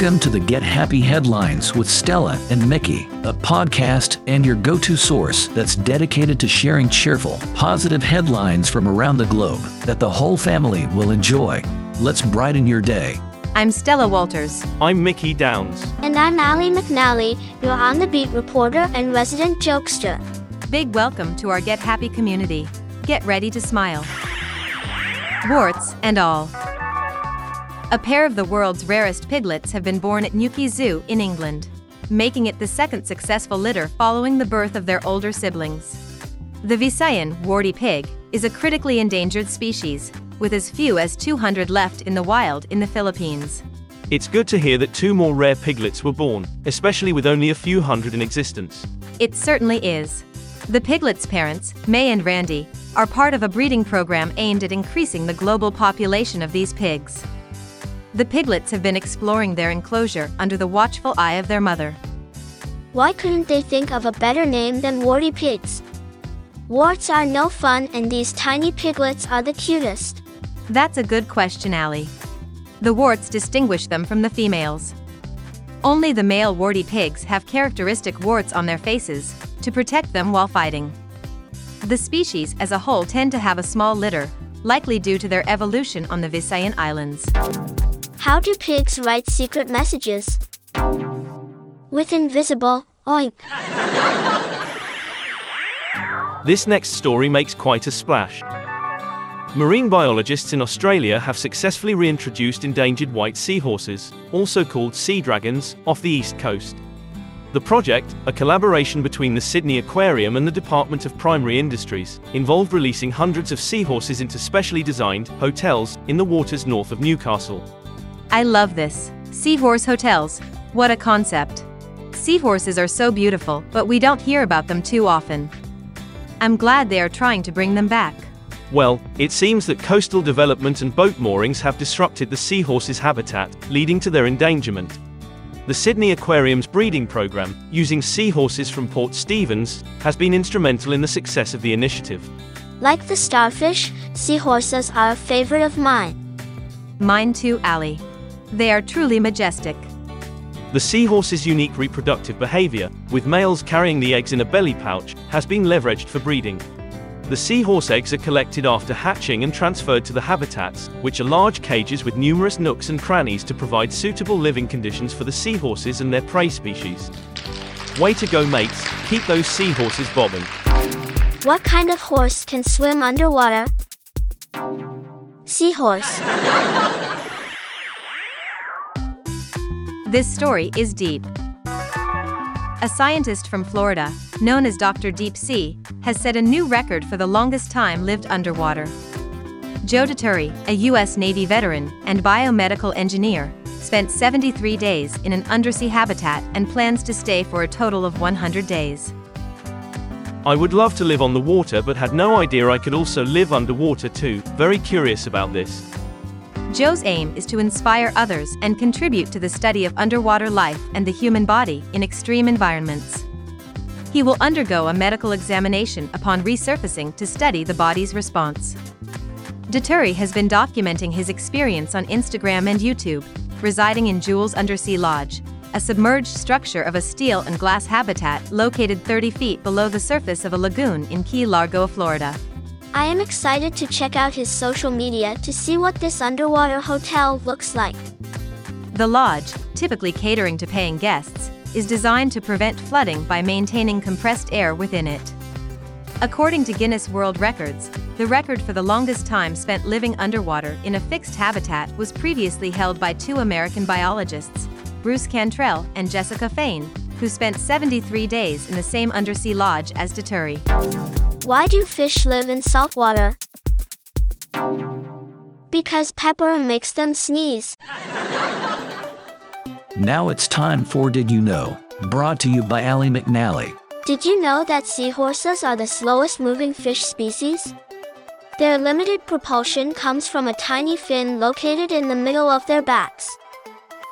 Welcome to the Get Happy Headlines with Stella and Mickey, a podcast and your go to source that's dedicated to sharing cheerful, positive headlines from around the globe that the whole family will enjoy. Let's brighten your day. I'm Stella Walters. I'm Mickey Downs. And I'm Allie McNally, your on the beat reporter and resident jokester. Big welcome to our Get Happy community. Get ready to smile. Warts and all. A pair of the world's rarest piglets have been born at Newquay Zoo in England, making it the second successful litter following the birth of their older siblings. The Visayan warty pig is a critically endangered species, with as few as 200 left in the wild in the Philippines. It's good to hear that two more rare piglets were born, especially with only a few hundred in existence. It certainly is. The piglets' parents, May and Randy, are part of a breeding program aimed at increasing the global population of these pigs. The piglets have been exploring their enclosure under the watchful eye of their mother. Why couldn't they think of a better name than warty pigs? Warts are no fun and these tiny piglets are the cutest. That's a good question, Allie. The warts distinguish them from the females. Only the male warty pigs have characteristic warts on their faces to protect them while fighting. The species as a whole tend to have a small litter, likely due to their evolution on the Visayan Islands. How do pigs write secret messages? With invisible oink. This next story makes quite a splash. Marine biologists in Australia have successfully reintroduced endangered white seahorses, also called sea dragons, off the east coast. The project, a collaboration between the Sydney Aquarium and the Department of Primary Industries, involved releasing hundreds of seahorses into specially designed hotels in the waters north of Newcastle. I love this. Seahorse hotels. What a concept. Seahorses are so beautiful, but we don't hear about them too often. I'm glad they are trying to bring them back. Well, it seems that coastal development and boat moorings have disrupted the seahorse's habitat, leading to their endangerment. The Sydney Aquarium's breeding program, using seahorses from Port Stephens, has been instrumental in the success of the initiative. Like the starfish, seahorses are a favorite of mine. Mine too, Allie. They are truly majestic. The seahorse's unique reproductive behavior, with males carrying the eggs in a belly pouch, has been leveraged for breeding. The seahorse eggs are collected after hatching and transferred to the habitats, which are large cages with numerous nooks and crannies to provide suitable living conditions for the seahorses and their prey species. Way to go, mates, keep those seahorses bobbing. What kind of horse can swim underwater? Seahorse. This story is deep. A scientist from Florida, known as Dr. Deep Sea, has set a new record for the longest time lived underwater. Joe Dituri, a U.S. Navy veteran and biomedical engineer, spent 73 days in an undersea habitat and plans to stay for a total of 100 days. I would love to live on the water but had no idea I could also live underwater too. Very curious about this. Joe's aim is to inspire others and contribute to the study of underwater life and the human body in extreme environments. He will undergo a medical examination upon resurfacing to study the body's response. Dituri has been documenting his experience on Instagram and YouTube, residing in Jules Undersea Lodge, a submerged structure of a steel and glass habitat located 30 feet below the surface of a lagoon in Key Largo, Florida. I am excited to check out his social media to see what this underwater hotel looks like. The lodge, typically catering to paying guests, is designed to prevent flooding by maintaining compressed air within it. According to Guinness World Records, the record for the longest time spent living underwater in a fixed habitat was previously held by two American biologists, Bruce Cantrell and Jessica Fain, who spent 73 days in the same undersea lodge as Dituri. Why do fish live in salt water? Because pepper makes them sneeze. Now it's time for Did You Know? Brought to you by Allie McNally. Did you know that seahorses are the slowest moving fish species? Their limited propulsion comes from a tiny fin located in the middle of their backs.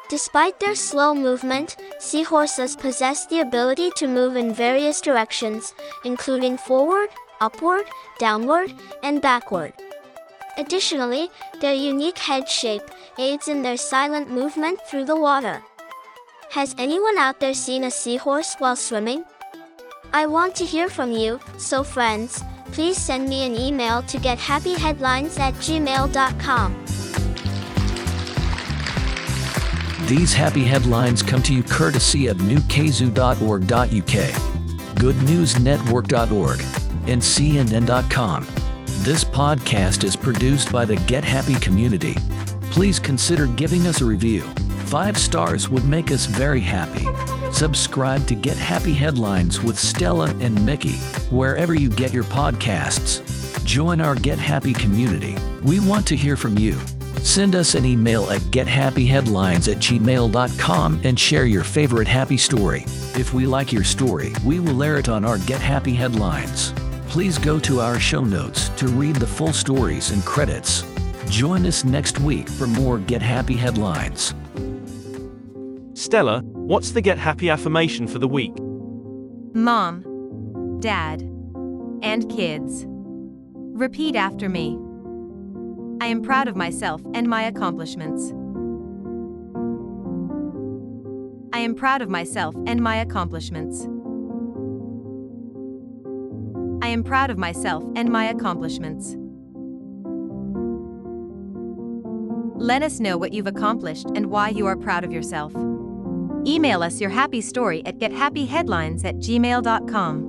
Despite their slow movement, seahorses possess the ability to move in various directions, including forward, upward, downward, and backward. Additionally, their unique head shape aids in their silent movement through the water. Has anyone out there seen a seahorse while swimming? I want to hear from you, so friends, please send me an email to gethappyheadlines at gmail.com. These happy headlines come to you courtesy of newquayzoo.org.uk, goodnewsnetwork.org, and cnn.com. This podcast is produced by the Get Happy community. Please consider giving us a review. Five stars would make us very happy. Subscribe to Get Happy Headlines with Stella and Mickey, wherever you get your podcasts. Join our Get Happy community. We want to hear from you. Send us an email at gethappyheadlines at gmail.com and share your favorite happy story. If we like your story, we will air it on our Get Happy Headlines. Please go to our show notes to read the full stories and credits. Join us next week for more Get Happy Headlines. Stella, what's the Get Happy affirmation for the week? Mom, Dad, and kids. Repeat after me. I am proud of myself and my accomplishments. I am proud of myself and my accomplishments. I am proud of myself and my accomplishments. Let us know what you've accomplished and why you are proud of yourself. Email us your happy story at gethappyheadlines at gmail.com.